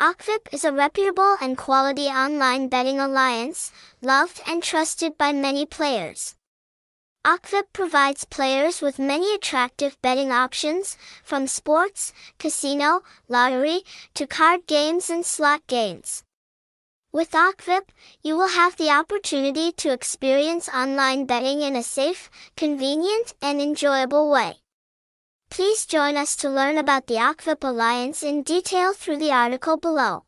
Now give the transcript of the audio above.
Okvip is a reputable and quality online betting alliance, loved and trusted by many players. Okvip provides players with many attractive betting options, from sports, casino, lottery, to card games and slot games. With Okvip, you will have the opportunity to experience online betting in a safe, convenient, and enjoyable way. Please join us to learn about the Okvip Alliance in detail through the article below.